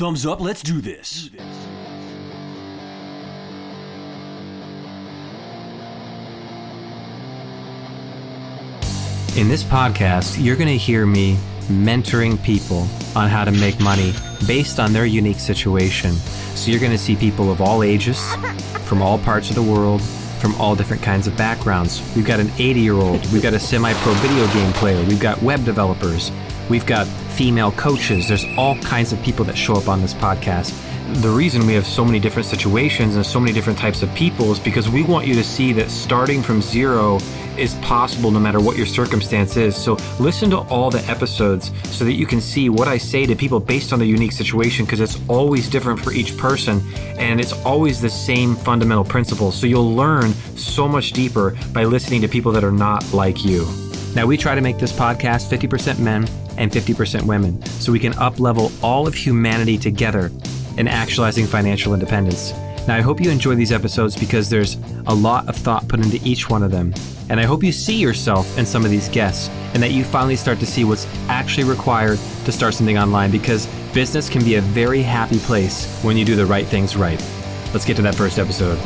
Thumbs up, let's do this. In this podcast, you're going to hear me mentoring people on how to make money based on their unique situation. So you're going to see people of all ages, from all parts of the world, from all different kinds of backgrounds. We've got an 80 year old, we've got a semi pro video game player, we've got web developers, we've got female coaches. There's all kinds of people that show up on this podcast. The reason we have so many different situations and so many different types of people is because we want you to see that starting from zero is possible no matter what your circumstance is. So listen to all the episodes so that you can see what I say to people based on their unique situation because it's always different for each person and it's always the same fundamental principles. So you'll learn so much deeper by listening to people that are not like you. Now we try to make this podcast 50% men and 50% women so we can up level all of humanity together in actualizing financial independence. Now, I hope you enjoy these episodes because there's a lot of thought put into each one of them. And I hope you see yourself in some of these guests and that you finally start to see what's actually required to start something online because business can be a very happy place when you do the right things right. Let's get to that first episode.